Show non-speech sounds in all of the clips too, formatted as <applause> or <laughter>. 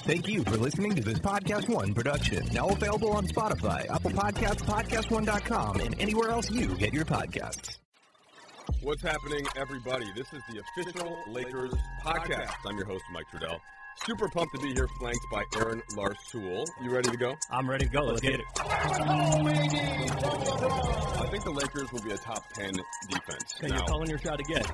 Thank you for listening to this Podcast One production. Now available on Spotify, Apple Podcasts, PodcastOne.com, and anywhere else you get your podcasts. What's happening, everybody? This is the official Lakers podcast. I'm your host, Mike Trudell. Super pumped to be here, flanked by Aaron Larsoul. You ready to go? I'm ready to go. Let's get it. I think the Lakers will be a top 10 defense. Okay, you're calling your shot again.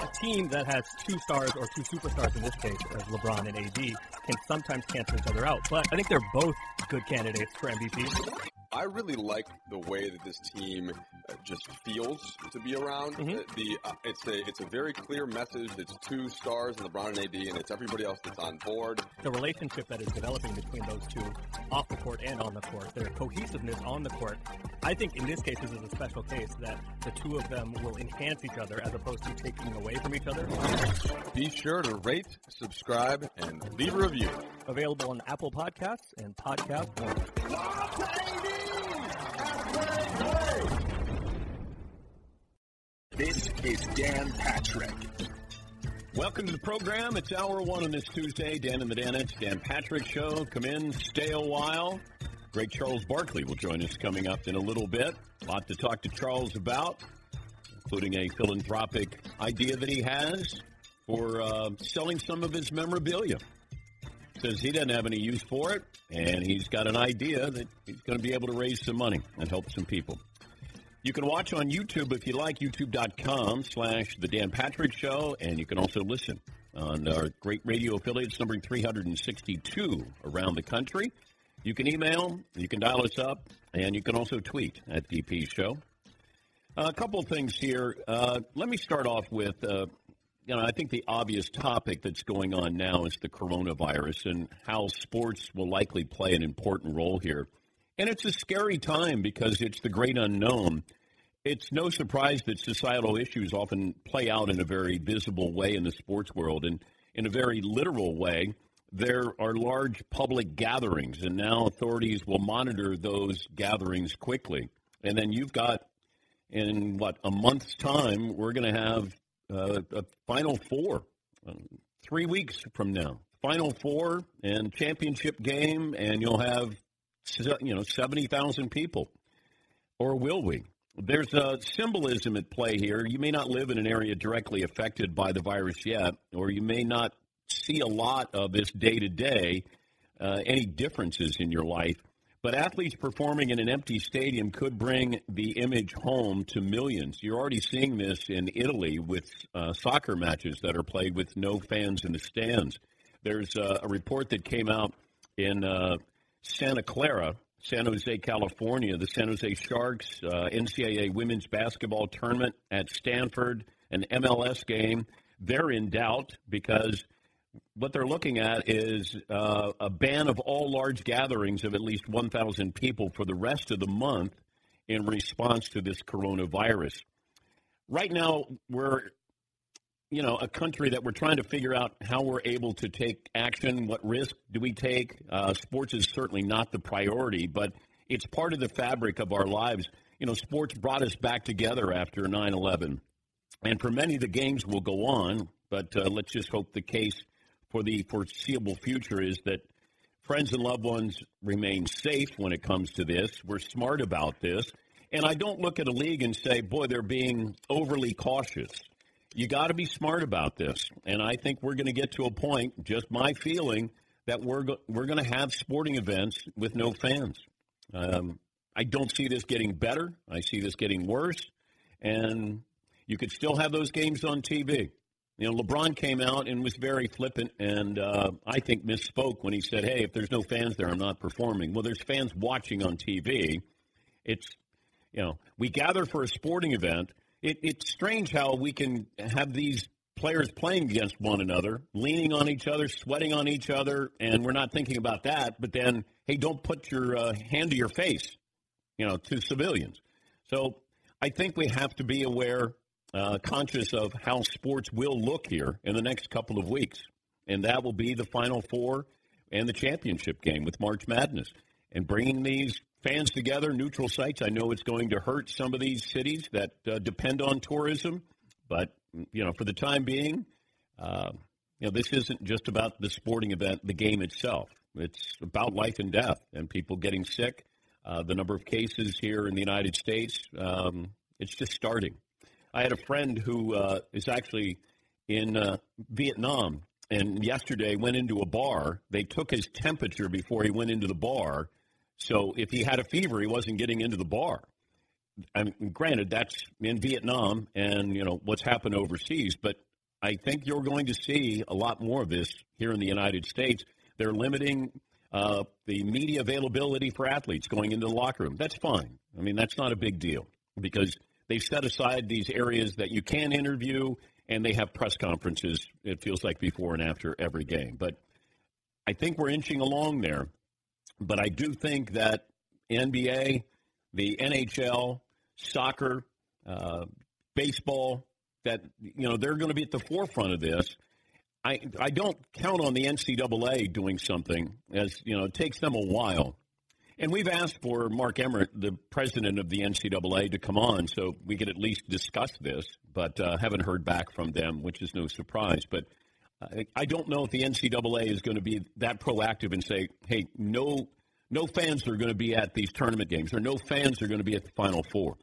A team that has two stars or two superstars in this case, as LeBron and AD, can sometimes cancel each other out. But I think they're both good candidates for MVP. I really like the way that this team uh, just feels to be around. Mhm. Uh, The uh, it's a it's a very clear message. It's two stars in LeBron and AD, and it's everybody else that's on board. The relationship that is developing between those two off the court and on the court, their cohesiveness on the court, I think in this case this is a special case that the two of them will enhance each other as opposed to taking away from each other. Be sure to rate, subscribe, and leave a review. Available on Apple Podcasts and Podcast One. This is Dan Patrick. Welcome to the program. It's hour one on this Tuesday. Dan and the Danettes, Dan Patrick Show. Come in, stay a while. Great Charles Barkley will join us coming up in a little bit. A lot to talk to Charles about, including a philanthropic idea that he has for uh, selling some of his memorabilia. Says he doesn't have any use for it, and he's got an idea that he's going to be able to raise some money and help some people. You can watch on YouTube if you like, youtube.com slash The Dan Patrick Show, and you can also listen on our great radio affiliates numbering 362 around the country. You can email, you can dial us up, and you can also tweet at DP Show. a couple things here. Uh, let me start off with, uh, you know, I think the obvious topic that's going on now is the coronavirus and how sports will likely play an important role here. And it's a scary time because it's the great unknown. It's no surprise that societal issues often play out in a very visible way in the sports world. And in a very literal way, there are large public gatherings, and now authorities will monitor those gatherings quickly. And then you've got, in what, a month's time, we're going to have uh, a Final Four, uh, three weeks from now. Final Four and championship game, and you'll have you know, 70,000 people. Or will we? There's a symbolism at play here. You may not live in an area directly affected by the virus yet, or you may not see a lot of this day to day, any differences in your life. But athletes performing in an empty stadium could bring the image home to millions. You're already seeing this in Italy with uh, soccer matches that are played with no fans in the stands. There's uh, a report that came out in uh, Santa Clara, San Jose, California. The San Jose Sharks uh, NCAA women's basketball tournament at Stanford, an MLS game. They're in doubt because what they're looking at is uh, a ban of all large gatherings of at least 1,000 people for the rest of the month in response to this coronavirus. Right now, we're you know a country that we're trying to figure out how we're able to take action. What risk do we take? Uh, sports is certainly not the priority, but it's part of the fabric of our lives. You know, sports brought us back together after 9 11. And for many, the games will go on, but uh, let's just hope the case for the foreseeable future is that friends and loved ones remain safe when it comes to this. We're smart about this. And I don't look at a league and say, boy, they're being overly cautious. You got to be smart about this. And I think we're going to get to a point, just my feeling, that we're, go- we're going to have sporting events with no fans. Um, I don't see this getting better. I see this getting worse. And you could still have those games on TV. You know, LeBron came out and was very flippant, and uh, I think misspoke when he said, "Hey, if there's no fans there, I'm not performing." Well, there's fans watching on TV. It's you know, we gather for a sporting event. It, it's strange how we can have these players playing against one another, leaning on each other, sweating on each other, and we're not thinking about that. But then, hey, don't put your uh, hand to your face, you know, to civilians. So I think we have to be aware uh, conscious of how sports will look here in the next couple of weeks. And that will be the Final Four and the championship game with March Madness. And bringing these fans together, neutral sites, I know it's going to hurt some of these cities that uh, depend on tourism. But, you know, for the time being, uh, you know, this isn't just about the sporting event, the game itself. It's about life and death and people getting sick. Uh, the number of cases here in the United States, um, it's just starting. I had a friend who uh, is actually in uh, Vietnam, and yesterday went into a bar. They took his temperature before he went into the bar, so if he had a fever, he wasn't getting into the bar. I mean, granted, that's in Vietnam, and you know what's happened overseas, but I think you're going to see a lot more of this here in the United States. They're limiting uh, the media availability for athletes going into the locker room. That's fine. I mean, that's not a big deal because they've set aside these areas that you can interview, and they have press conferences, it feels like before and after every game. But I think we're inching along there. But I do think that NBA, the NHL, soccer, uh, baseball, that you know they're going to be at the forefront of this. I I don't count on the NCAA doing something as you know it takes them a while and we've asked for Mark Emmert, the president of the NCAA, to come on so we could at least discuss this, but uh, haven't heard back from them, which is no surprise. But I don't know if the NCAA is going to be that proactive and say, "Hey, no, no fans are going to be at these tournament games, or no fans are going to be at the Final Four.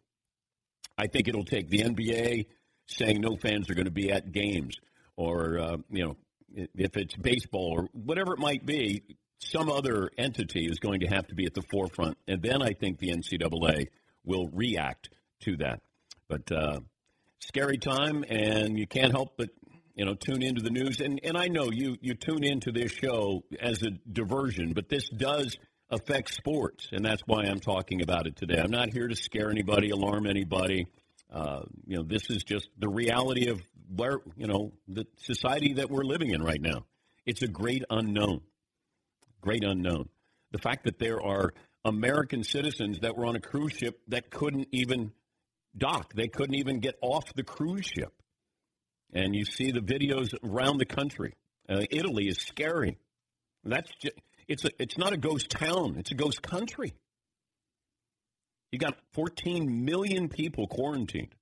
I think it'll take the NBA saying no fans are going to be at games, or uh, you know, if it's baseball or whatever it might be, some other entity is going to have to be at the forefront, and then I think the NCAA will react to that. But uh, scary time, and you can't help but you know tune into the news. And and I know you you tune into this show as a diversion, but this does affect sports, and that's why I'm talking about it today. I'm not here to scare anybody, alarm anybody. Uh, you know, this is just the reality of where you know the society that we're living in right now. It's a great unknown great unknown. The fact that there are American citizens that were on a cruise ship that couldn't even dock, they couldn't even get off the cruise ship. And you see the videos around the country. Uh, Italy is scary. That's just, it's a, it's not a ghost town; it's a ghost country. You got 14 million people quarantined,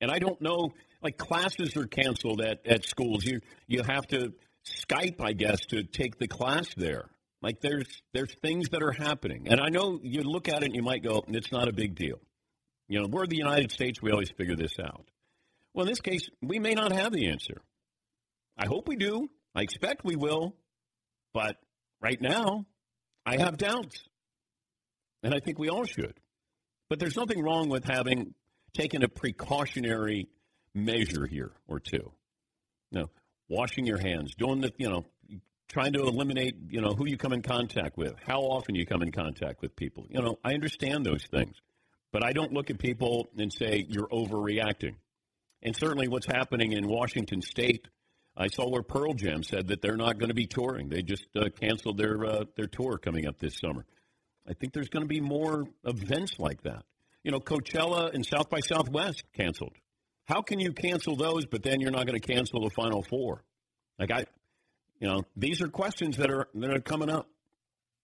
and I don't know. Like classes are canceled at, at schools. You you have to Skype, I guess, to take the class there. Like there's there's things that are happening, and I know you look at it and you might go, "It's not a big deal." You know, we're the United States. We always figure this out. Well, in this case, we may not have the answer. I hope we do. I expect we will. But right now, I have doubts. And I think we all should. But there's nothing wrong with having taken a precautionary measure here or two. You know, washing your hands, doing the, you know, trying to eliminate, you know, who you come in contact with, how often you come in contact with people. You know, I understand those things. But I don't look at people and say you're overreacting. And certainly what's happening in Washington State, I saw where Pearl Jam said that they're not going to be touring. They just uh, canceled their uh, their tour coming up this summer. I think there's going to be more events like that. You know, Coachella and South by Southwest canceled. How can you cancel those, but then you're not going to cancel the Final Four? Like I, you know, these are questions that are that are coming up,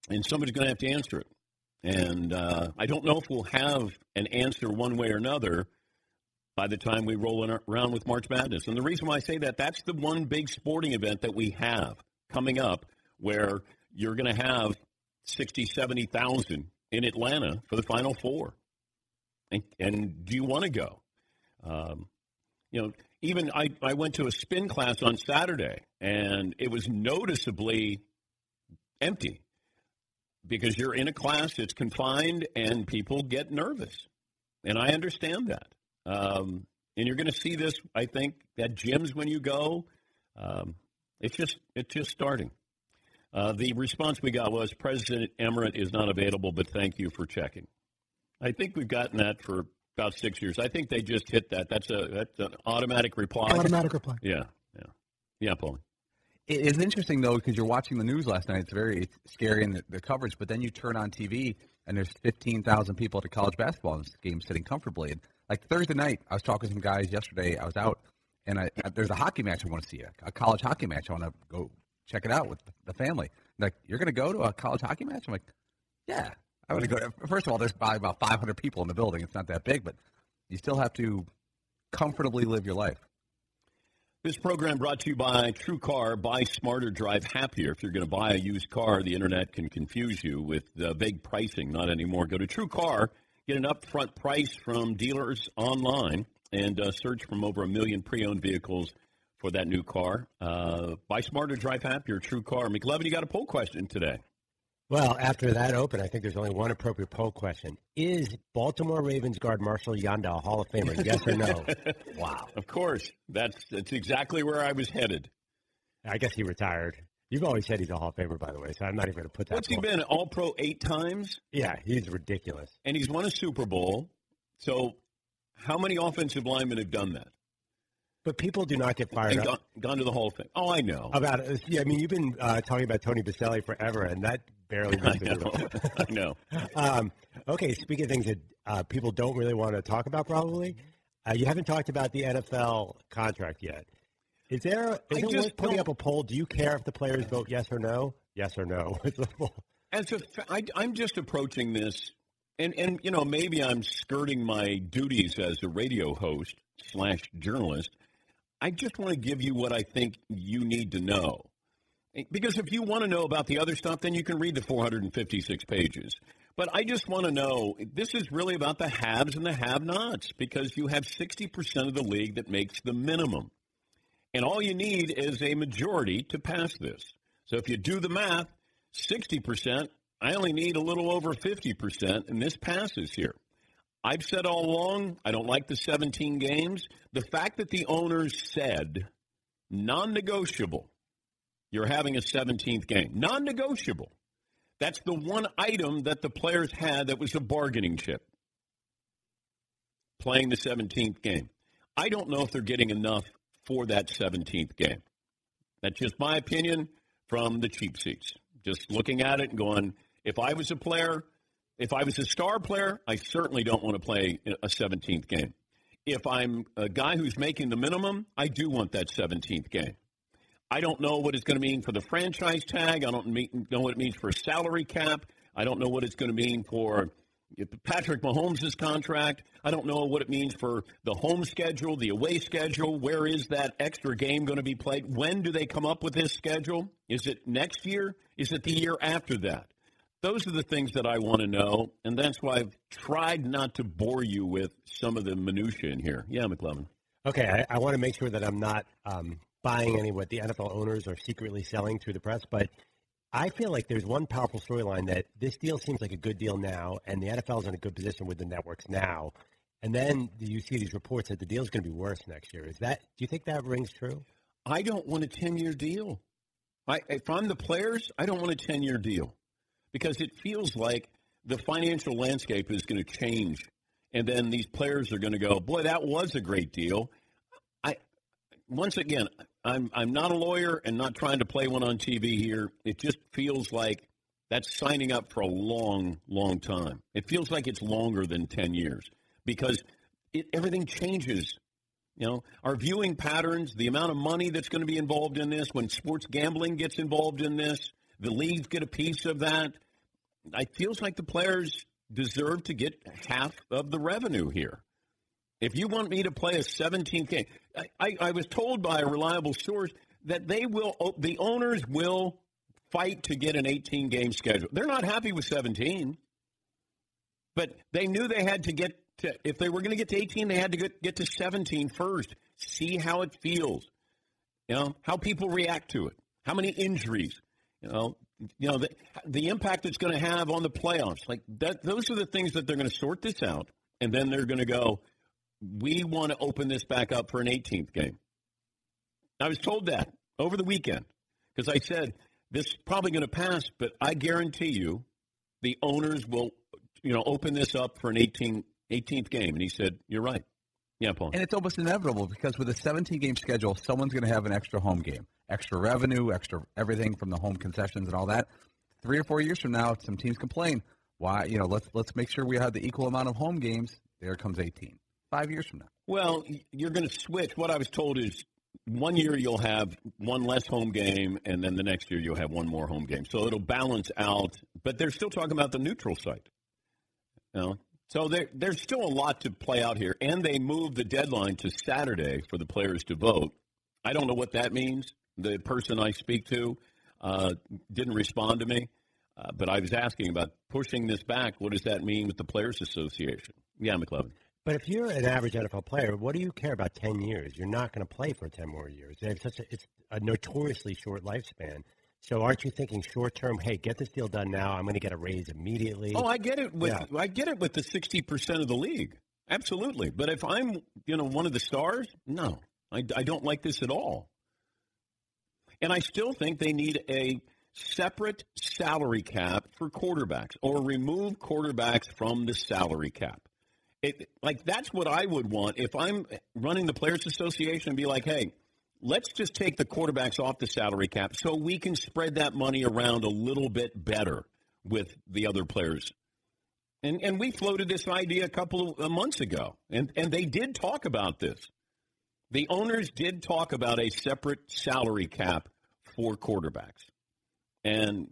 and somebody's going to have to answer it. And uh, I don't know if we'll have an answer one way or another by the time we roll around with March Madness. And the reason why I say that, that's the one big sporting event that we have coming up where you're going to have 60, 70,000 in Atlanta for the Final Four. And, and do you want to go? Um, you know, even I, I went to a spin class on Saturday, and it was noticeably empty because you're in a class that's confined and people get nervous. And I understand that. Um, and you're going to see this, I think, at gyms when you go. Um, it's just it's just starting. Uh, the response we got was President Emmert is not available, but thank you for checking. I think we've gotten that for about six years. I think they just hit that. That's a that's an automatic reply. Automatic reply. <laughs> Yeah, yeah, yeah, Paul. It's interesting though because you're watching the news last night. It's very scary in the, the coverage, but then you turn on TV and there's 15,000 people at a college basketball game sitting comfortably. And like Thursday night, I was talking to some guys yesterday. I was out, and I, there's a hockey match I want to see, a, a college hockey match. I want to go check it out with the family. Like, you're going to go to a college hockey match? I'm like, yeah, I want to go. First of all, there's probably about 500 people in the building. It's not that big, but you still have to comfortably live your life. This program brought to you by True Car. Buy smarter, drive happier. If you're going to buy a used car, the internet can confuse you with uh, vague pricing. Not anymore. Go to True Car, get an upfront price from dealers online, and uh, search from over a million pre-owned vehicles for that new car. Uh, buy smarter, drive happier. True Car. McLovin, you got a poll question today. Well, after that open, I think there's only one appropriate poll question. Is Baltimore Ravens guard Marshall Yanda a Hall of Famer? Yes or no? <laughs> wow. Of course. That's that's exactly where I was headed. I guess he retired. You've always said he's a Hall of Famer, by the way, so I'm not even going to put that. What's he been? All Pro eight times? Yeah, he's ridiculous. And he's won a Super Bowl. So, how many offensive linemen have done that? But people do not get fired and up. Gone, gone to the Hall of Fame. Oh, I know. About it. yeah, I mean, you've been uh, talking about Tony Boselli forever, and that barely. <laughs> <laughs> I know. I <laughs> know. um, okay, speaking of things that uh, people don't really want to talk about, probably uh, you haven't talked about the NFL contract yet. Is there? Is it worth putting up a poll? Do you care if the players vote yes or no? Yes or no? <laughs> As a, I, I'm just approaching this, and and you know maybe I'm skirting my duties as a radio host slash journalist. I just want to give you what I think you need to know. Eh, because if you want to know about the other stuff, then you can read the 456 pages. But I just want to know this is really about the haves and the have nots because you have 60% of the league that makes the minimum. And all you need is a majority to pass this. So if you do the math, 60%, I only need a little over 50%, and this passes here. I've said all along, I don't like the 17 games. The fact that the owners said non negotiable, you're having a 17th game, non negotiable. That's the one item that the players had that was a bargaining chip. Playing the 17th game. I don't know if they're getting enough for that 17th game. That's just my opinion from the cheap seats. Just looking at it and going, if I was a player, if I was a star player, I certainly don't want to play a 17th game. If I'm a guy who's making the minimum, I do want that 17th game. I don't know what it's going to mean for the franchise tag. I don't know what it means for salary cap. I don't know what it's going to mean for Patrick Mahomes' contract. I don't know what it means for the home schedule, the away schedule. Where is that extra game going to be played? When do they come up with this schedule? Is it next year? Is it the year after that? those are the things that I want to know, and that's why I've tried not to bore you with some of the minutia in here. Yeah, McLovin. Okay, I, I want to make sure that I'm not um, buying any what the NFL owners are secretly selling through the press, but I feel like there's one powerful storyline that this deal seems like a good deal now, and the NFL is in a good position with the networks now. And then you see these reports that the deal is going to be worse next year. Is that? Do you think that rings true? I don't want a ten-year deal. I, if I'm the players, I don't want a ten-year deal because it feels like the financial landscape is going to change, and then these players are going to go, "Boy, that was a great deal." I once again, I'm I'm not a lawyer and not trying to play one on TV here. It just feels like that's signing up for a long, long time. It feels like it's longer than ten years because it, everything changes. You know, our viewing patterns, the amount of money that's going to be involved in this, when sports gambling gets involved in this, the leagues get a piece of that. It feels like the players deserve to get half of the revenue here. If you want me to play a 17 game, I, I, was told by a reliable source that they will, the owners will fight to get an 18 game schedule. They're not happy with 17, but they knew they had to get to, if they were going to get to 18, they had to get, get to 17 first. See how it feels, you know, how people react to it, how many injuries, you know, you know the, the impact it's going to have on the playoffs. Like that, those are the things that they're going to sort this out, and then they're going to go we want to open this back up for an 18th game. I was told that over the weekend because I said this is probably going to pass, but I guarantee you the owners will, you know, open this up for an 18, 18th game. And he said, you're right. Yeah, Paul. And it's almost inevitable because with a 17 game schedule, someone's going to have an extra home game, extra revenue, extra everything from the home concessions and all that. Three or four years from now, some teams complain, why, you know, let's let's make sure we have the equal amount of home games. There comes 18 five years from now? Well, you're going to switch. What I was told is one year you'll have one less home game, and then the next year you'll have one more home game. So it'll balance out. But they're still talking about the neutral site. You know? So there, there's still a lot to play out here, and they moved the deadline to Saturday for the players to vote. I don't know what that means. The person I speak to uh, didn't respond to me, uh, but I was asking about pushing this back. What does that mean with the Players Association? Yeah, McLovin. But if you're an average NFL player, what do you care about 10 years? You're not going to play for 10 more years. It's, such a, it's a notoriously short lifespan. So aren't you thinking short term? Hey, get this deal done now. I'm going to get a raise immediately. Oh, I get it. With yeah. I get it with the 60 percent of the league. Absolutely. But if I'm, you know, one of the stars, no, I, I don't like this at all. And I still think they need a separate salary cap for quarterbacks, or remove quarterbacks from the salary cap. It, like that's what I would want if I'm running the Players Association and be like, hey, let's just take the quarterbacks off the salary cap so we can spread that money around a little bit better with the other players. And and we floated this idea a couple of uh, months ago, and and they did talk about this. The owners did talk about a separate salary cap for quarterbacks, and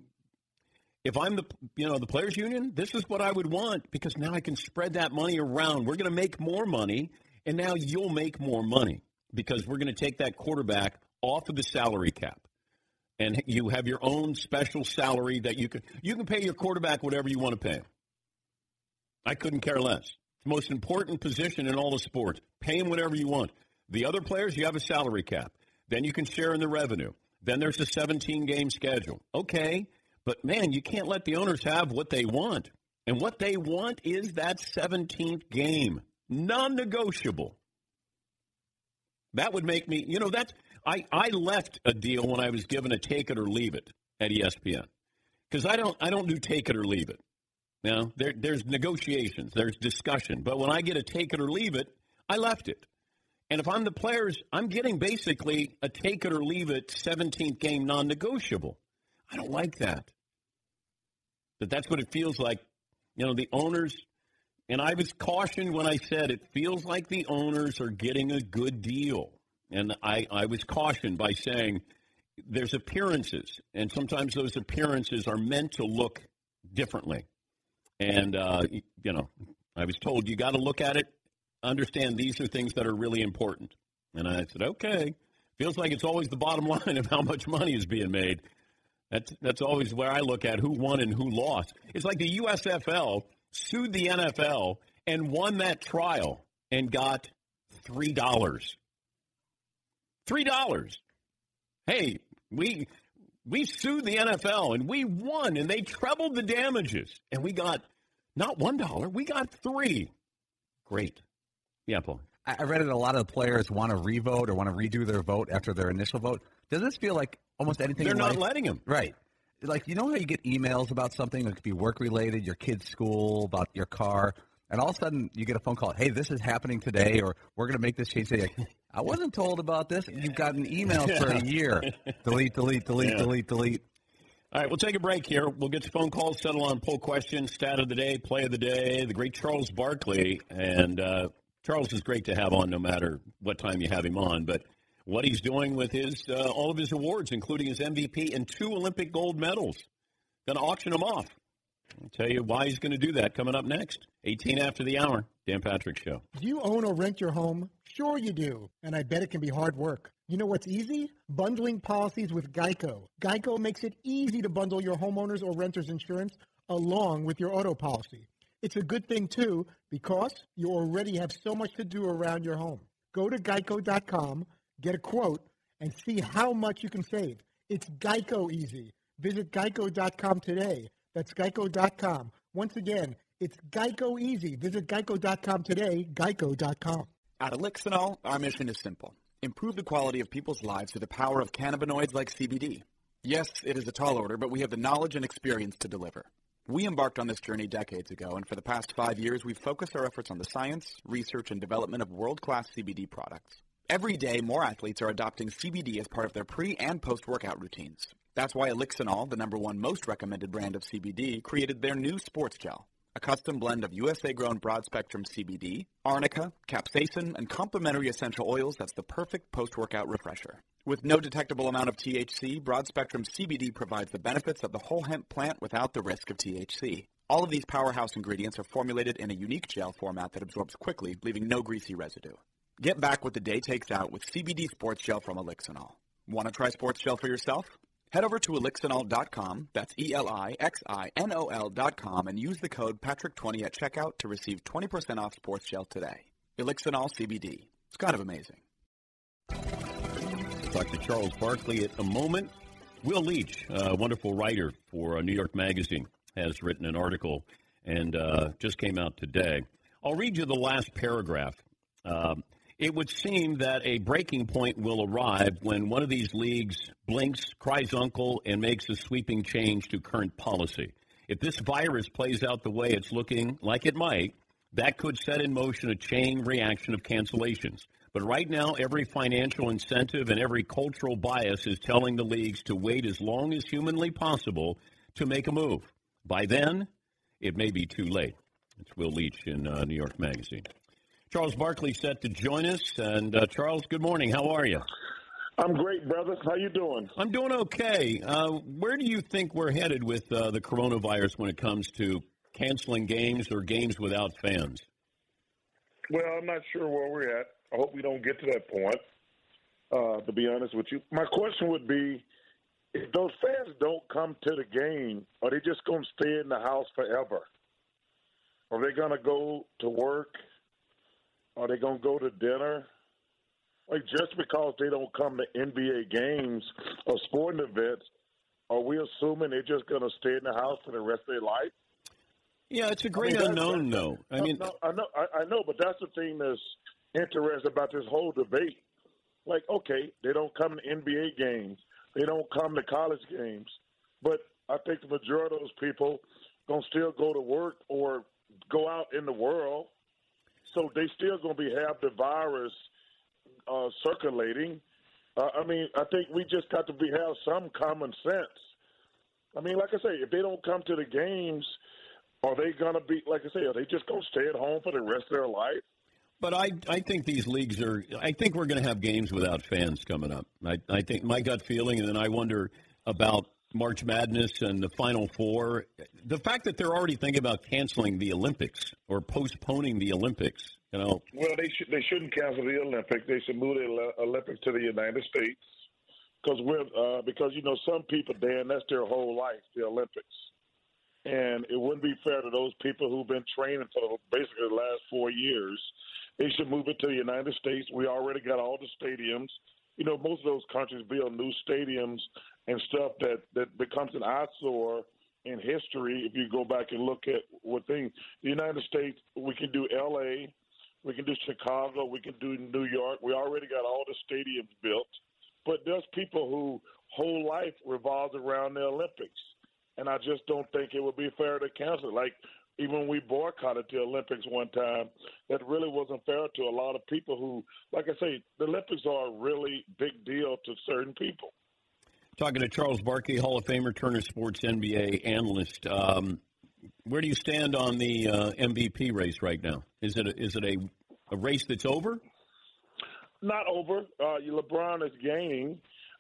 if I'm the you know the players union, this is what I would want because now I can spread that money around. We're going to make more money, and now you'll make more money because we're going to take that quarterback off of the salary cap, and you have your own special salary that you can you can pay your quarterback whatever you want to pay. him. I couldn't care less. It's the most important position in all the sports. Pay him whatever you want. The other players, you have a salary cap. Then you can share in the revenue. Then there's a 17 game schedule. Okay, but man, you can't let the owners have what they want. And what they want is that 17th game, non negotiable. That would make me, you know, that's, I, I left a deal when I was given a take it or leave it at ESPN. Because I don't, I don't do take it or leave it. Know, there, there's negotiations, there's discussion. But when I get a take it or leave it, I left it. And if I'm the players, I'm getting basically a take it or leave it 17th game non negotiable. I don't like that. But that's what it feels like. You know, the owners, and I was cautioned when I said it feels like the owners are getting a good deal. And I, I was cautioned by saying there's appearances, and sometimes those appearances are meant to look differently. And, uh, you know, I was told you got to look at it, understand these are things that are really important. And I said, okay, feels like it's always the bottom <laughs> line of how much money is being made. That's that's always where I look at who won and who lost. It's like the USFL sued the NFL and won that trial and got three dollars. Three dollars. Hey, we we sued the NFL and we won and they trebled the damages and we got not one dollar, we got three. Great. Yeah, Paul. I read it. A lot of the players want to revote or want to redo their vote after their initial vote. Does this feel like almost anything? They're not life- letting them. Right. Like you know how you get emails about something that could be work related, your kid's school, about your car, and all of a sudden you get a phone call. Hey, this is happening today, or we're going to make this change today. Like, I wasn't told about this. You've gotten emails <laughs> for a year. delete, delete, delete, Yeah. delete, delete. All right, we'll take a break here. We'll get to phone calls, settle on poll questions, stat of the day, play of the day, the great Charles Barkley. And uh, Charles is great to have on no matter what time you have him on. But what he's doing with his uh, all of his awards, including his MVP and two Olympic gold medals, going to auction them off. I'll tell you why he's going to do that coming up next. 18 after the hour, Dan Patrick Show. Do you own or rent your home? Sure you do, and I bet it can be hard work. You know what's easy? Bundling policies with Geico. Geico makes it easy to bundle your homeowners or renters insurance along with your auto policy. It's a good thing too because you already have so much to do around your home. Go to geico.com, get a quote, and see how much you can save. It's Geico easy. Visit geico.com today. That's geico.com. Once again, it's Geico easy. Visit geico.com today, geico.com. At Elixinol, our mission is simple. Improve the quality of people's lives through the power of cannabinoids like CBD. Yes, it is a tall order, but we have the knowledge and experience to deliver. We embarked on this journey decades ago, and for the past five years, we've focused our efforts on the science, research, and development of world-class CBD products. Every day, more athletes are adopting CBD as part of their pre- and post-workout routines. That's why Elixinol, the number one most recommended brand of CBD, created their new sports gel, a custom blend of USA-grown broad-spectrum CBD, arnica, capsaicin, and complementary essential oils that's the perfect post-workout refresher. With no detectable amount of THC, broad-spectrum CBD provides the benefits of the whole hemp plant without the risk of THC. All of these powerhouse ingredients are formulated in a unique gel format that absorbs quickly, leaving no greasy residue. Get back what the day takes out with CBD Sports Gel from Elixinol. Want to try Sports Gel for yourself? Head over to elixinol.com, that's E E-L-I-X-I-N-O-L dot and use the code Patrick20 at checkout to receive 20% off Sports Gel today. Elixinol CBD. It's kind of amazing. To Charles Barkley at a moment. Will Leitch, a wonderful writer for uh, New York Magazine, has written an article and uh, just came out today. I'll read you the last paragraph. Um, it would seem that a breaking point will arrive when one of these leagues blinks, cries uncle, and makes a sweeping change to current policy. If this virus plays out the way it's looking like it might, that could set in motion a chain reaction of cancellations. But right now, every financial incentive and every cultural bias is telling the leagues to wait as long as humanly possible to make a move. By then, it may be too late. It's Will Leitch in uh, New York Magazine. Charles Barkley set to join us. And uh, Charles, good morning. How are you? I'm great, brother. How you doing? I'm doing okay. Uh, where do you think we're headed with uh, the coronavirus when it comes to canceling games or games without fans? Well, I'm not sure where we're at. I hope we don't get to that point. Uh, to be honest with you, my question would be: If those fans don't come to the game, are they just going to stay in the house forever? Are they going to go to work? Are they going to go to dinner? Like just because they don't come to NBA games or sporting events, are we assuming they're just going to stay in the house for the rest of their life? Yeah, it's a great that's- unknown, though. I No, mean, no, I know, I, I know, but that's the thing that's interesting about this whole debate. Like, okay, they don't come to NBA games, they don't come to college games, but I think the majority of those people gonna still go to work or go out in the world, so they still gonna be have the virus uh, circulating. Uh, I mean, I think we just got to be have some common sense. I mean, like I say, if they don't come to the games, are they gonna be like I say? Are they just gonna stay at home for the rest of their life? But I, I think these leagues are. I think we're going to have games without fans coming up. I, I think my gut feeling, and then I wonder about March Madness and the Final Four. The fact that they're already thinking about canceling the Olympics or postponing the Olympics. You know, Well, they should they shouldn't cancel the Olympics. They should move the Olympics to the United States. because we're uh, because you know some people, Dan, that's their whole life, the Olympics, and it wouldn't be fair to those people who've been training for basically the last four years. They should move it to the United States. We already got all the stadiums. You know, most of those countries build new stadiums and stuff that that becomes an eyesore in history. If you go back and look at what things, the United States, we can do L.A., we can do Chicago, we can do New York. We already got all the stadiums built but there's people who whole life revolves around the Olympics, and I just don't think it would be fair to cancel. Like even when we boycotted the Olympics one time, that really wasn't fair to a lot of people who, like I say, the Olympics are a really big deal to certain people. Talking to Charles Barkley, Hall of Famer, Turner Sports NBA analyst. Um, where do you stand on the uh, MVP race right now? Is it a, is it a, a race that's over? not over. Uh, LeBron is gaining,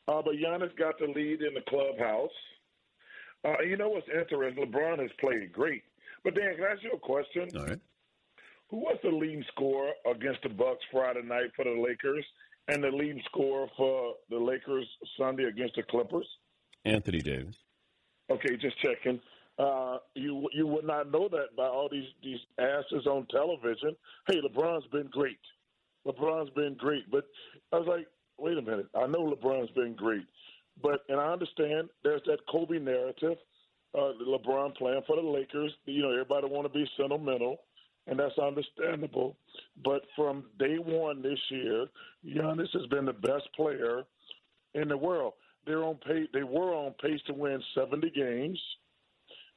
uh, but Giannis got the lead in the clubhouse. Uh, you know what's interesting? LeBron has played great. But Dan, can I ask you a question? All right. Who was the leading scorer against the Bucks Friday night for the Lakers, and the leading scorer for the Lakers Sunday against the Clippers? Anthony Davis. Okay, just checking. Uh, you you would not know that by all these these asses on television. Hey, LeBron's been great. LeBron's been great. But I was like, wait a minute. I know LeBron's been great, but and I understand there's that Kobe narrative. Uh, LeBron playing for the Lakers. You know, everybody want to be sentimental, and that's understandable. But from day one this year, Giannis has been the best player in the world. They're on pace. They were on pace to win 70 games,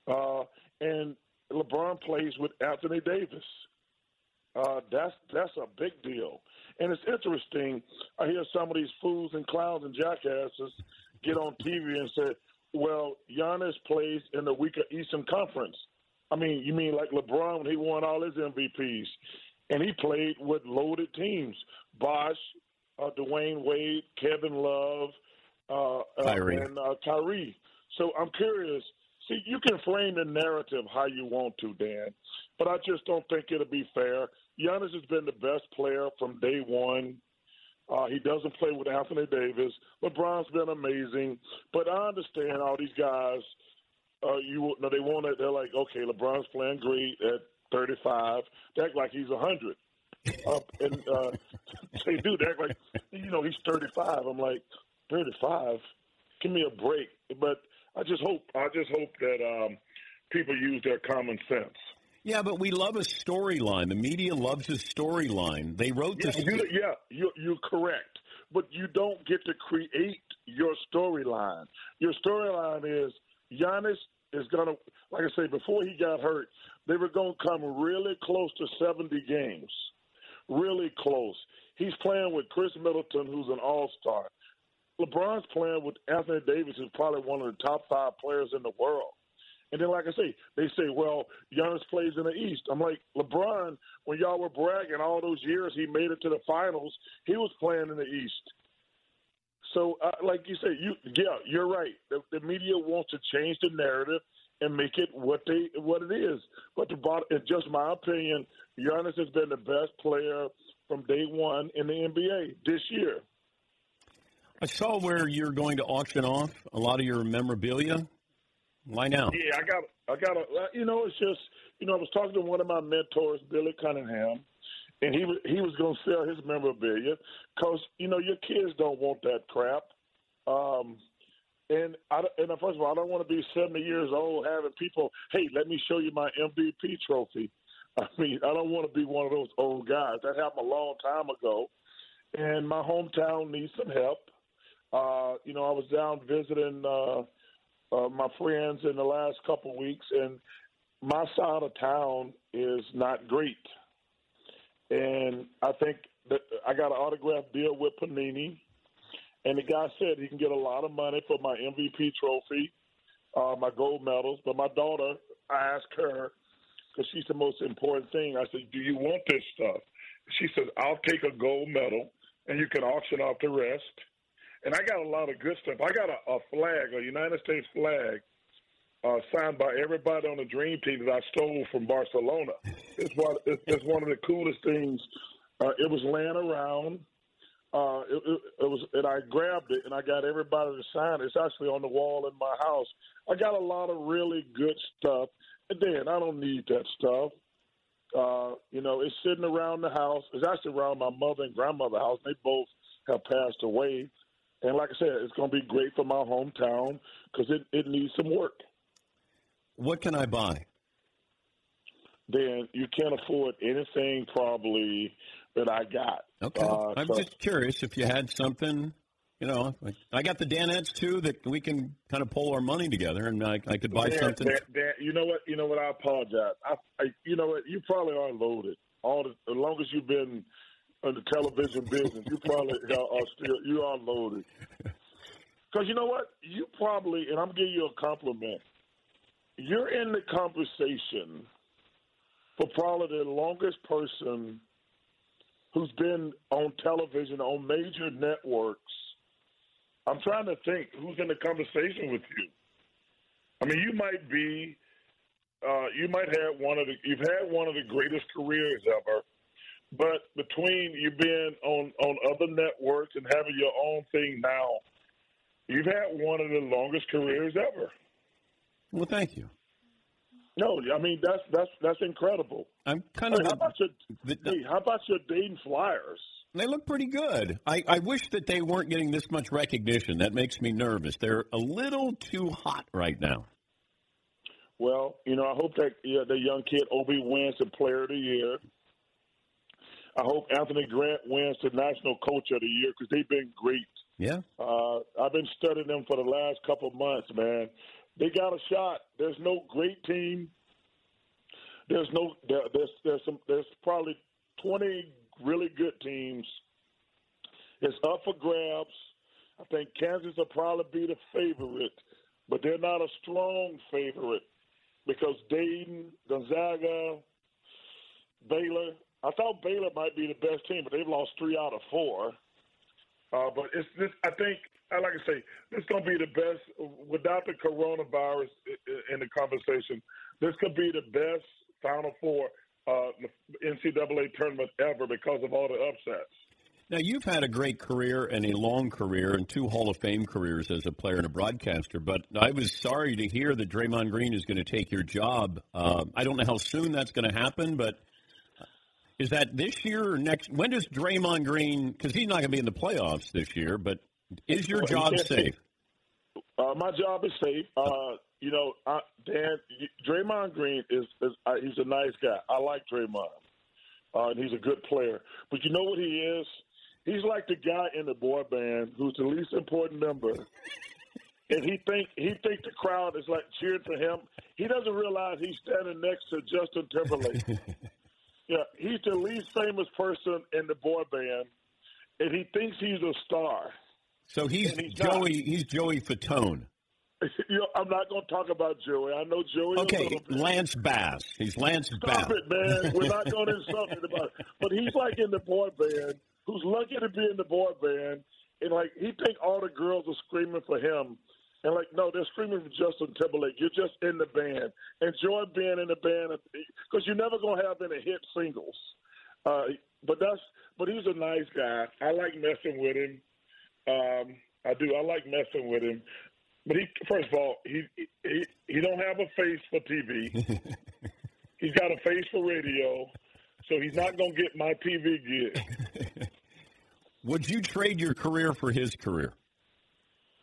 uh, and LeBron plays with Anthony Davis. Uh, that's that's a big deal, and it's interesting. I hear some of these fools and clowns and jackasses get on TV and say, "Well, Giannis plays in the weaker Eastern Conference." I mean, you mean like LeBron when he won all his MVPs, and he played with loaded teams: Bosh, uh, Dwyane Wade, Kevin Love, uh, Kyrie. Uh, and uh, Kyrie. So I'm curious. See, you can frame the narrative how you want to, Dan, but I just don't think it'll be fair. Giannis has been the best player from day one. Uh, he doesn't play with Anthony Davis. LeBron's been amazing, but I understand all these guys. Uh, you know, they want it. They're like, okay, LeBron's playing great at 35. They act like he's 100. uh, and uh, <laughs> say, dude, act like you know he's 35. I'm like, 35. Give me a break. But I just hope I just hope that um, people use their common sense. Yeah, but we love a storyline. The media loves a storyline. They wrote yeah, this. You, yeah, you, you're correct. But you don't get to create your storyline. Your storyline is Giannis is going to, like I say, before he got hurt, they were going to come really close to 70 games. Really close. He's playing with Khris Middleton, who's an all star. LeBron's playing with Anthony Davis, who's probably one of the top five players in the world. And then, like I say, they say, well, Giannis plays in the East. I'm like, LeBron, when y'all were bragging all those years he made it to the finals, he was playing in the East. So, uh, like you say, you yeah, you're right. The, the media wants to change the narrative and make it what they what it is. But the bottom, in just my opinion, Giannis has been the best player from day one in the NBA this year. I saw where you're going to auction off a lot of your memorabilia. Why now? Yeah, I got, I got a, you know, it's just, you know, I was talking to one of my mentors, Billy Cunningham, and he was he was going to sell his memorabilia because you know your kids don't want that crap. Um, and I and first of all, I don't want to be seventy years old having people, hey, let me show you my MVP trophy. I <laughs> mean, I don't want to be one of those old guys. That happened a long time ago, and my hometown needs some help. Uh, you know, I was down visiting uh, uh, my friends in the last couple of weeks, and my side of town is not great. And I think that I got an autograph deal with Panini, and the guy said he can get a lot of money for my MVP trophy, uh, my gold medals. But my daughter, I asked her because she's the most important thing. I said, "Do you want this stuff?" She says, "I'll take a gold medal, and you can auction off the rest." And I got a lot of good stuff. I got a, a flag, a United States flag, uh, signed by everybody on the Dream Team that I stole from Barcelona. It's one, it's, it's one of the coolest things. Uh, it was laying around. uh, it, it, it was, and I grabbed it and I got everybody to sign it. It's actually on the wall in my house. I got a lot of really good stuff, and then I don't need that stuff. Uh, you know, it's sitting around the house. It's actually around my mother and grandmother's house. They both have passed away, and like I said, it's going to be great for my hometown because it, it needs some work. What can I buy? Then you can't afford anything probably that I got. Okay. Uh, I'm so- just curious if you had something. You know, like, I got the Danettes too that we can kind of pull our money together, and I, I could buy Dan, something. Dan, Dan, you know what? You know what? I apologize. I, I, you know what? You probably are loaded. All the, as long as you've been in the television business, you probably are still you are loaded. Because you know what? You probably, and I'm giving you a compliment. You're in the conversation for probably the longest person who's been on television on major networks. I'm trying to think who's in the conversation with you. I mean, you might be, uh, you might have one of the, you've had one of the greatest careers ever, but between you being on on other networks and having your own thing now, you've had one of the longest careers ever. Well, thank you. No, I mean that's that's that's incredible. I'm kind of. Hey, how about your hey, how about your Dayton Flyers? They look pretty good. I, I wish that they weren't getting this much recognition. That makes me nervous. They're a little too hot right now. Well, you know, I hope that yeah, the young kid Obi wins the Player of the Year. I hope Anthony Grant wins the National Coach of the Year because they've been great. Yeah. Uh, I've been studying them for the last couple of months, man. They got a shot. There's no great team. There's no there, there's there's some there's probably 20 really good teams. It's up for grabs. I think Kansas will probably be the favorite, but they're not a strong favorite because Dayton, Gonzaga, Baylor. I thought Baylor might be the best team, but they've lost three out of four. Uh, but it's this. I think, I like to say, this is going to be the best without the coronavirus i- i- in the conversation. This could be the best Final Four uh, NCAA tournament ever because of all the upsets. Now, you've had a great career and a long career and two Hall of Fame careers as a player and a broadcaster, but I was sorry to hear that Draymond Green is going to take your job. Uh, I don't know how soon that's going to happen, but is that this year or next? When does Draymond Green, because he's not going to be in the playoffs this year, but is your job safe? Uh, my job is safe. Uh, you know, I, Dan, Draymond Green is, is uh, he's a nice guy. I like Draymond, uh, and he's a good player. But you know what he is? He's like the guy in the boy band who's the least important member, and he think he think the crowd is like cheering for him. He doesn't realize he's standing next to Justin Timberlake. <laughs> yeah, he's the least famous person in the boy band, and he thinks he's a star. So he's, he's not. Joey. He's Joey Fatone. <laughs> you know, I'm not going to talk about Joey. I know Joey. Okay. Lance Bass. He's Lance Bass. Stop it, man. We're not <laughs> going to insult him about it. But he's like in the boy band, who's lucky to be in the boy band, and like he think all the girls are screaming for him, and like no, they're screaming for Justin Timberlake. You're just in the band. Enjoy being in the band because you're never going to have any hit singles. Uh, but that's but he's a nice guy. I like messing with him. Um, I do. I like messing with him. But he, first of all, he he he don't have a face for TV. <laughs> he's got a face for radio, so he's not going to get my TV gig. <laughs> Would you trade your career for his career?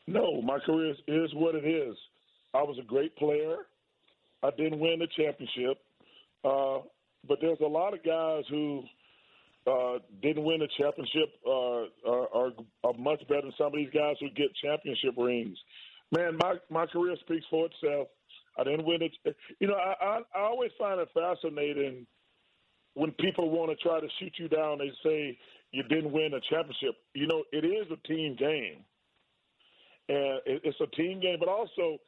No, my career is, is what it is. I was a great player. I didn't win the championship, uh, but there's a lot of guys who uh, didn't win the championship uh, are, are, are much better than some of these guys who get championship rings. Man, my my career speaks for itself. I didn't win it. You know, I, I I always find it fascinating when people want to try to shoot you down. They say you didn't win a championship. You know, it is a team game, and it, it's a team game. But also,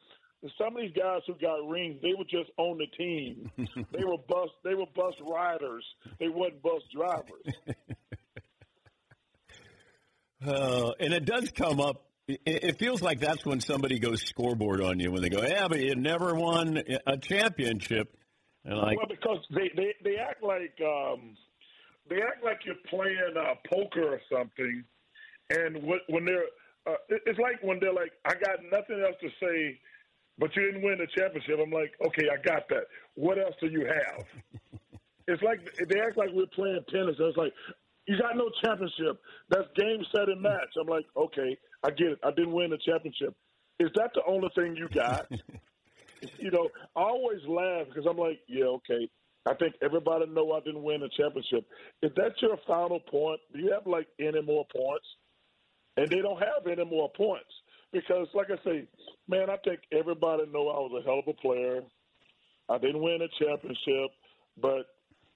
some of these guys who got rings, they were just on the team. <laughs> they were bus. They were bus riders. They wasn't bus drivers. <laughs> Uh, and it does come up. It, it feels like that's when somebody goes scoreboard on you when they go, "Yeah, but you never won a championship." And like, well, because they, they, they act like um, they act like you're playing uh, poker or something, And when they're, uh, it's like when they're like, I got nothing else to say, but you didn't win the championship. I'm like, okay, I got that. What else do you have? <laughs> it's like they act like we're playing tennis. It's like you got no championship. That's game, set, and match. I'm like, okay, I get it. I didn't win the championship. Is that the only thing you got? <laughs> you know, I always laugh because I'm like, yeah, okay. I think everybody know I didn't win the championship. Is that your final point? Do you have like any more points? And they don't have any more points because, like I say, man, I think everybody know I was a hell of a player. I didn't win a championship, but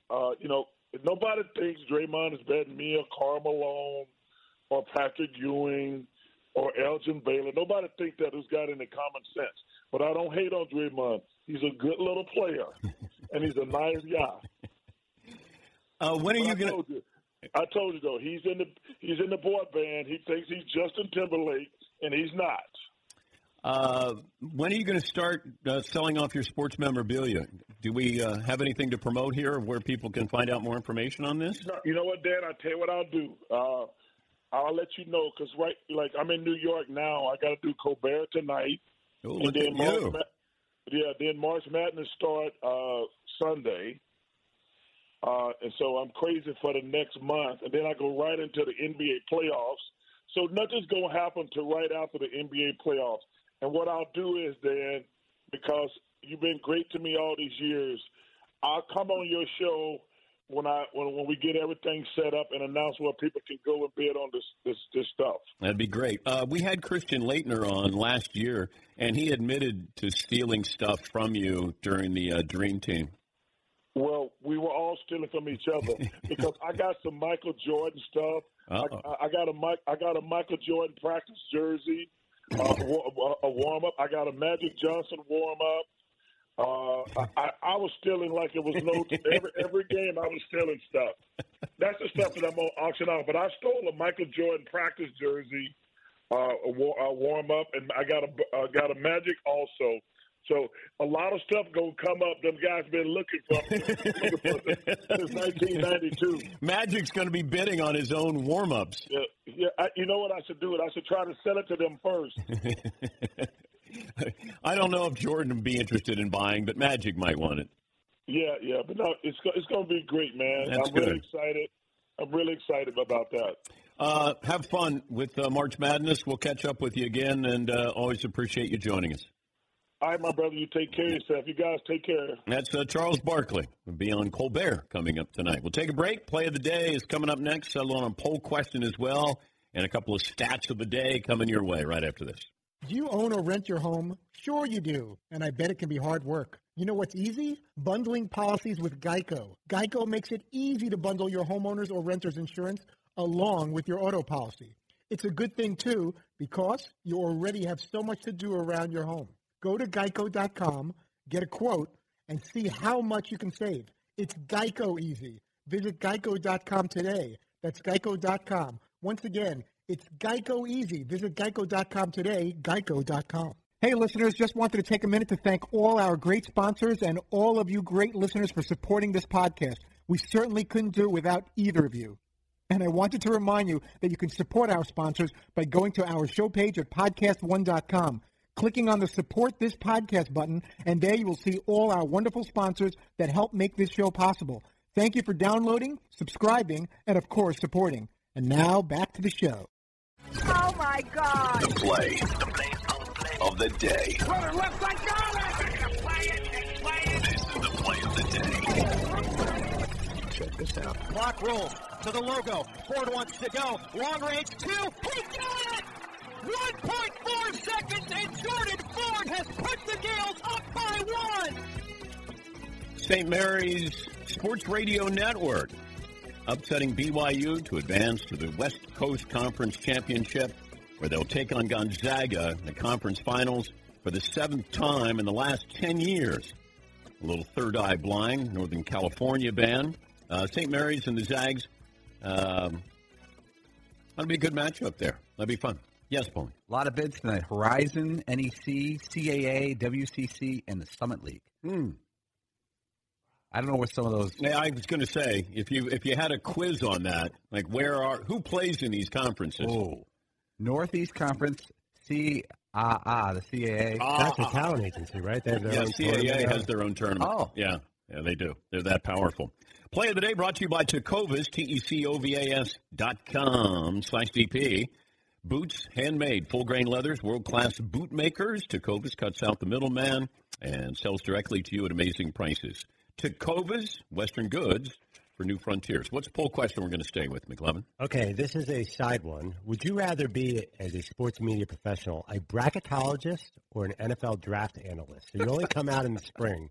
uh, you know, nobody thinks Draymond is better than me or Karl Malone or Patrick Ewing or Elgin Baylor. Nobody thinks that who's got any common sense. But I don't hate on Draymond. He's a good little player, <laughs> and he's a nice guy. Uh, when are But you going you, I told you though, he's in the he's in the boy band. He thinks he's Justin Timberlake, and he's not. Uh, when are you going to start uh, selling off your sports memorabilia? Do we uh, have anything to promote here where people can find out more information on this? No, you know what, Dan? I'll tell you what I'll do. Uh, I'll let you know because right, like I'm in New York now. I got to do Colbert tonight, Oh, and then March. Ma- yeah, then March Madness start uh, Sunday. Uh, and so I'm crazy for the next month, and then I go right into the NBA playoffs. So nothing's going to happen to right after the NBA playoffs. And what I'll do is then, because you've been great to me all these years, I'll come on your show when I when, when we get everything set up and announce where people can go and bid on this this, this stuff. That'd be great. Uh, we had Christian Laettner on last year, and he admitted to stealing stuff from you during the uh, Dream Team. Well, we were all stealing from each other <laughs> because I got some Michael Jordan stuff. I, I got a Mike, I got a Michael Jordan practice jersey, uh, <laughs> a warm up. I got a Magic Johnson warm up. Uh, I, I, I was stealing like it was no every every game. I was stealing stuff. That's the stuff that I'm gonna auction off. But I stole a Michael Jordan practice jersey, uh, a, war, a warm up, and I got a uh, got a Magic also. So a lot of stuff gonna come up. Them guys been looking for, <laughs> looking for since 1992. Magic's going to be bidding on his own warm-ups. Yeah, yeah. I, you know what I should do? It. I should try to sell it to them first. <laughs> I don't know if Jordan would be interested in buying, but Magic might want it. Yeah, yeah. But no, it's it's gonna be great, man. That's I'm really good. excited. I'm really excited about that. Uh, have fun with uh, March Madness. We'll catch up with you again, and uh, always appreciate you joining us. All right, my brother. You take care of yourself. You guys take care. That's uh, Charles Barkley. We'll be on Colbert coming up tonight. We'll take a break. Play of the day is coming up next. Settle on a poll question as well, and a couple of stats of the day coming your way right after this. Do you own or rent your home? Sure you do, and I bet it can be hard work. You know what's easy? Bundling policies with Geico. Geico makes it easy to bundle your homeowners or renters insurance along with your auto policy. It's a good thing too because you already have so much to do around your home. Go to geico.com, get a quote, and see how much you can save. It's Geico easy. Visit geico.com today. That's geico.com. Once again, it's Geico easy. Visit geico.com today, geico.com. Hey, listeners, just wanted to take a minute to thank all our great sponsors and all of you great listeners for supporting this podcast. We certainly couldn't do it without either of you. And I wanted to remind you that you can support our sponsors by going to our show page at podcast1.com, clicking on the support this podcast button, and there you will see all our wonderful sponsors that help make this show possible. Thank you for downloading, subscribing, and of course supporting. And now back to the show. Oh my God! The play of the day. left side, got it! Play it, play it! This is the play of the day. Check this out. Clock rolls to the logo. Ford wants to go. Long range two. He got it! 1.4 seconds and Jordan Ford has put the Gaels up by one. St. Mary's Sports Radio Network upsetting BYU to advance to the West Coast Conference Championship, where they'll take on Gonzaga in the conference finals for the seventh time in the last 10 years. A little third eye blind, Northern California band. Uh, St. Mary's and the Zags. Um, that'll be a good matchup there. That'll be fun. Yes, Paul. A lot of bids tonight. Horizon, NEC, CAA, WCC, and the Summit League. Hmm. I don't know what some of those. Yeah, I was going to say if you if you had a quiz on that, like where are who plays in these conferences? Oh, Northeast Conference, C ah ah the CAA. That's a talent agency, right? They have their yeah, own CAA tournament. has their own tournament. Oh. yeah, yeah, they do. They're that powerful. Play of the day brought to you by Tecovas, T E C O V A S dot com slash DP. Boots, handmade, full grain leathers, world class boot makers. Tecovas cuts out the middleman and sells directly to you at amazing prices. Tecovas, Western Goods for New Frontiers. What's the poll question we're going to stay with, McLovin? Okay, this is a side one. Would you rather be, as a sports media professional, a bracketologist or an NFL draft analyst? So you only come out in the spring.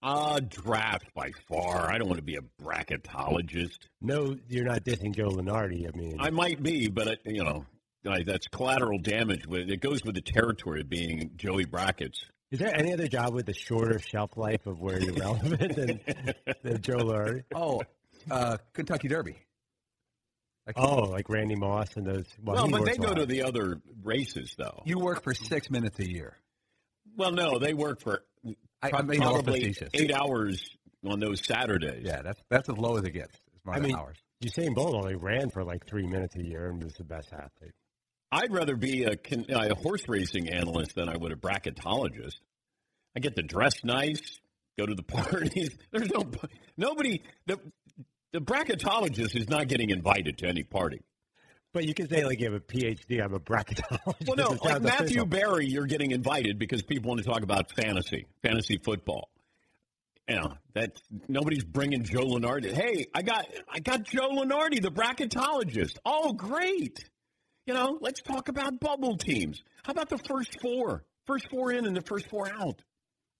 Uh, draft by far. I don't want to be a bracketologist. No, you're not dissing Joe Lunardi. I mean, I might be, but, it, you know, like, that's collateral damage. With It goes with the territory of being Joey Brackets. is there any other job with a shorter shelf life of where you're relevant than, <laughs> than Joe Lunardi? Oh, uh, Kentucky Derby. Oh, like Randy Moss and those. Well, Well, but they go to the other races, though. You work for six minutes a year. Well, no, they work for I- prob- I'm probably facetious. eight hours on those Saturdays. Yeah, that's that's as low as it gets. It's my I mean, hours. Usain Bolt only ran for like three minutes a year and was the best athlete. I'd rather be a, a horse racing analyst than I would a bracketologist. I get to dress nice, go to the <laughs> parties. There's no nobody. The the bracketologist is not getting invited to any party. But you can say like you have a PhD. I'm a bracketologist. Well, no, like Matthew official. Barry, you're getting invited because people want to talk about fantasy, fantasy football. You know that nobody's bringing Joe Lunardi. Hey, I got I got Joe Lunardi, the bracketologist. Oh, great! You know, let's talk about bubble teams. How about the first four? First four in and the first four out.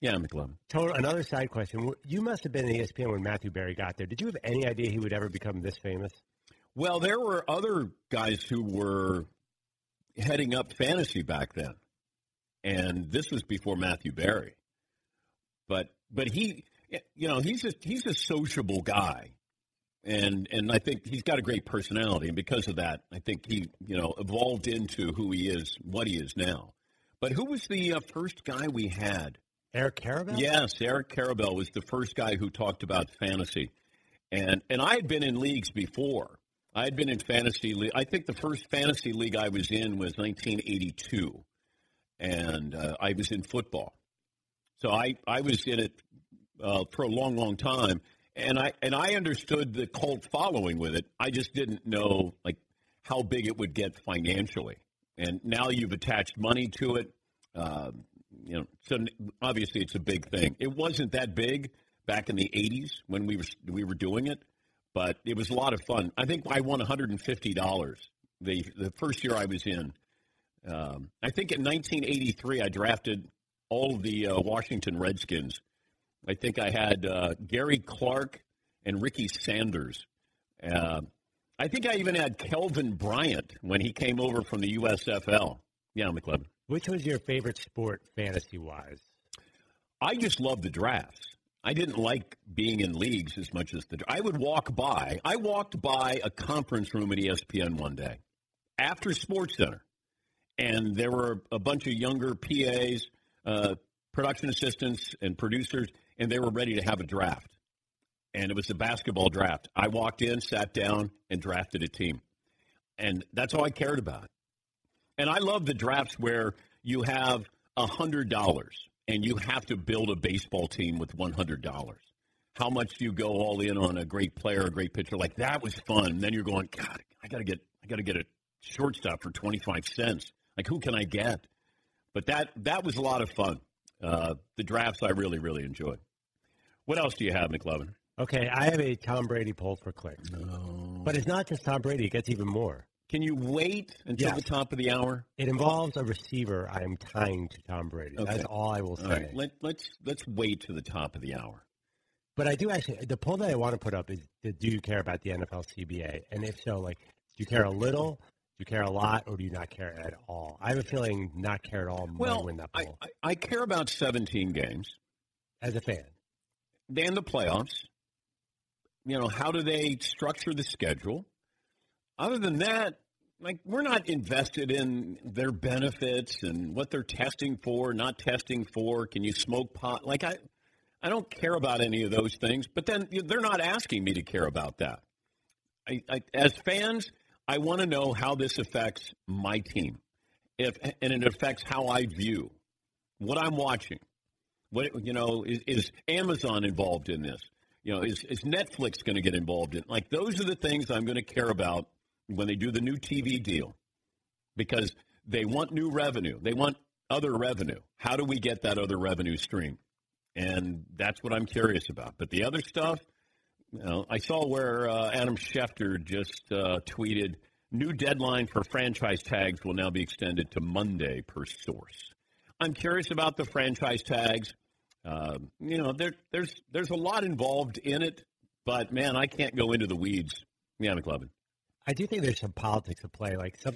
Yeah, McLovin. Total, another side question. You must have been E ESPN when Matthew Berry got there. Did you have any idea he would ever become this famous? Well, there were other guys who were heading up fantasy back then, and this was before Matthew Berry. But but he, you know, he's a he's a sociable guy, and and I think he's got a great personality, and because of that, I think he you know evolved into who he is, what he is now. But who was the uh, first guy we had? Eric Karabell? Yes, Eric Karabell was the first guy who talked about fantasy, and and I had been in leagues before. I had been in fantasy league. I think the first fantasy league I was in was 1982, and uh, I was in football. So I I was in it uh, for a long, long time, and I and I understood the cult following with it. I just didn't know like how big it would get financially. And now you've attached money to it. Um, you know, so obviously it's a big thing. It wasn't that big back in the '80s when we were we were doing it, but it was a lot of fun. I think I won 150 dollars the the first year I was in. Um, I think in 1983 I drafted all of the uh, Washington Redskins. I think I had uh, Gary Clark and Ricky Sanders. Uh, I think I even had Kelvin Bryant when he came over from the USFL. Yeah, McLovin. Which was your favorite sport fantasy wise? I just love the drafts. I didn't like being in leagues as much as the. I would walk by. I walked by a conference room at ESPN one day after Sports Center, and there were a bunch of younger PAs, uh, production assistants, and producers, and they were ready to have a draft. And it was a basketball draft. I walked in, sat down, and drafted a team, and that's all I cared about. And I love the drafts where you have a hundred dollars and you have to build a baseball team with one hundred dollars. How much do you go all in on a great player, a great pitcher? Like that was fun. And then you're going, God, I gotta get I gotta get a shortstop for twenty five cents. Like who can I get? But that that was a lot of fun. Uh, the drafts I really, really enjoyed. What else do you have, McLovin? Okay, I have a Tom Brady poll for clicks. But it's not just Tom Brady, it gets even more. Can you wait until Yes. the top of the hour? It involves a receiver I am tying to Tom Brady. That's all I will say. Right, let, let's let's wait to the top of the hour. But I do actually, the poll that I want to put up is do you care about the NFL CBA? And if so, like, do you care a little, do you care a lot, or do you not care at all? I have a feeling not care at all might Well, win that I, poll I, I care about 17 games. as a fan. Then the playoffs. You know, how do they structure the schedule? Other than that, like we're not invested in their benefits and what they're testing for, not testing for. Can you smoke pot? Like I, I don't care about any of those things, but then they're not asking me to care about that. I, I, as fans, I want to know how this affects my team, if and it affects how I view what I'm watching. What you know is, is Amazon involved in this? You know, is is Netflix going to get involved in? Like those are the things I'm going to care about when they do the new TV deal, because they want new revenue. They want other revenue. How do we get that other revenue stream? And that's what I'm curious about. But the other stuff, you know, I saw where uh, Adam Schefter just uh, tweeted new deadline for franchise tags will now be extended to Monday per source. I'm curious about the franchise tags. Uh, you know, there, there's there's a lot involved in it, but man, I can't go into the weeds. Yeah, McLovin. I do think there's some politics at play. Like some,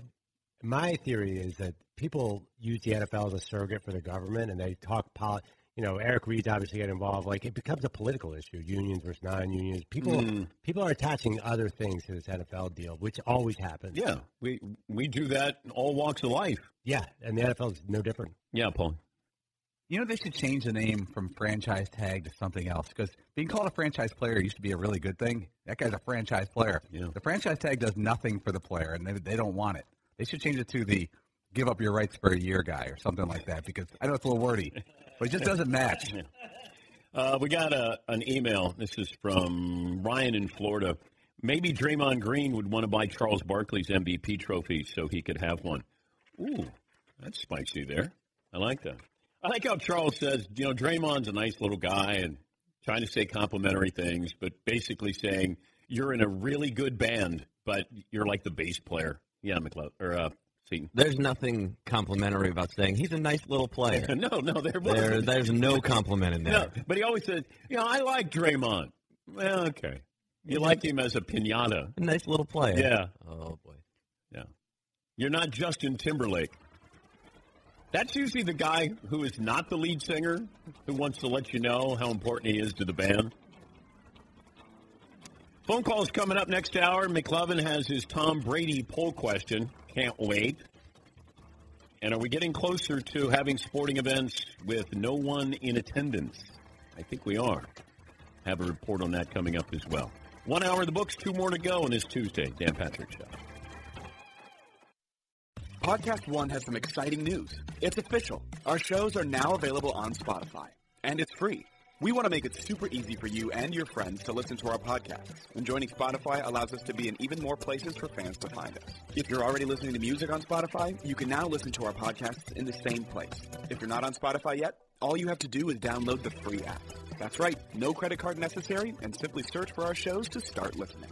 my theory is that people use the NFL as a surrogate for the government, and they talk politics you know, Eric Reid's obviously get involved. Like it becomes a political issue, unions versus non-unions. People mm. people are attaching other things to this NFL deal, which always happens. Yeah, we we do that in all walks of life. Yeah, and the NFL is no different. Yeah, Paul. You know, they should change the name from franchise tag to something else because being called a franchise player used to be a really good thing. That guy's a franchise player. Yeah. The franchise tag does nothing for the player, and they, they don't want it. They should change it to the give up your rights for a year guy or something like that because I know it's a little wordy, but it just doesn't match. <laughs> Uh, we got a, an email. This is from Ryan in Florida. Maybe Draymond Green would want to buy Charles Barkley's MVP trophy so he could have one. Ooh, that's spicy there. I like that. I like how Charles says, you know, Draymond's a nice little guy and trying to say complimentary things, but basically saying you're in a really good band, but you're like the bass player. Yeah, McLovin or uh, Seton. There's nothing complimentary about saying he's a nice little player. <laughs> no, no, there. There, there's no compliment in there. No, but he always said, you know, I like Draymond. Well, okay. You like him as a pinata. A nice little player. Yeah. Oh, boy. Yeah. You're not Justin Timberlake. That's usually the guy who is not the lead singer who wants to let you know how important he is to the band. Phone calls coming up next hour. McLovin has his Tom Brady poll question. Can't wait. And are we getting closer to having sporting events with no one in attendance? I think we are. Have a report on that coming up as well. One hour of the books, two more to go on this Tuesday. Dan Patrick Show. Podcast One has some exciting news. It's official. Our shows are now available on Spotify, and it's free. We want to make it super easy for you and your friends to listen to our podcasts, and joining Spotify allows us to be in even more places for fans to find us. If you're already listening to music on Spotify, you can now listen to our podcasts in the same place. If you're not on Spotify yet, all you have to do is download the free app. That's right, no credit card necessary, and simply search for our shows to start listening.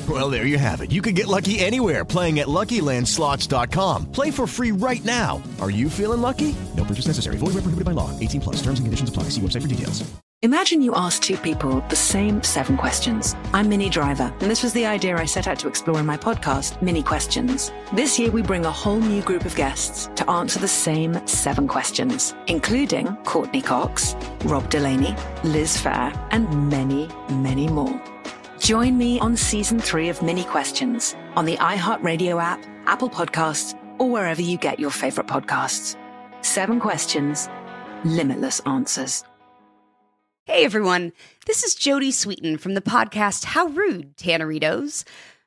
Well, there you have it. You can get lucky anywhere playing at LuckyLandSlots.com. Play for free right now. Are you feeling lucky? No purchase necessary. Void where prohibited by law. 18 plus. Terms and conditions apply. See website for details. Imagine you ask two people the same seven questions. I'm Minnie Driver, and this was the idea I set out to explore in my podcast, Minnie Questions. This year, we bring a whole new group of guests to answer the same seven questions, including Courteney Cox, Rob Delaney, Liz Phair, and many, many more. Join me on season three of Minnie Questions on the iHeartRadio app, Apple Podcasts, or wherever you get your favorite podcasts. Seven questions, limitless answers. Hey everyone, this is Jodie Sweetin from the podcast How Rude, Tanneritos.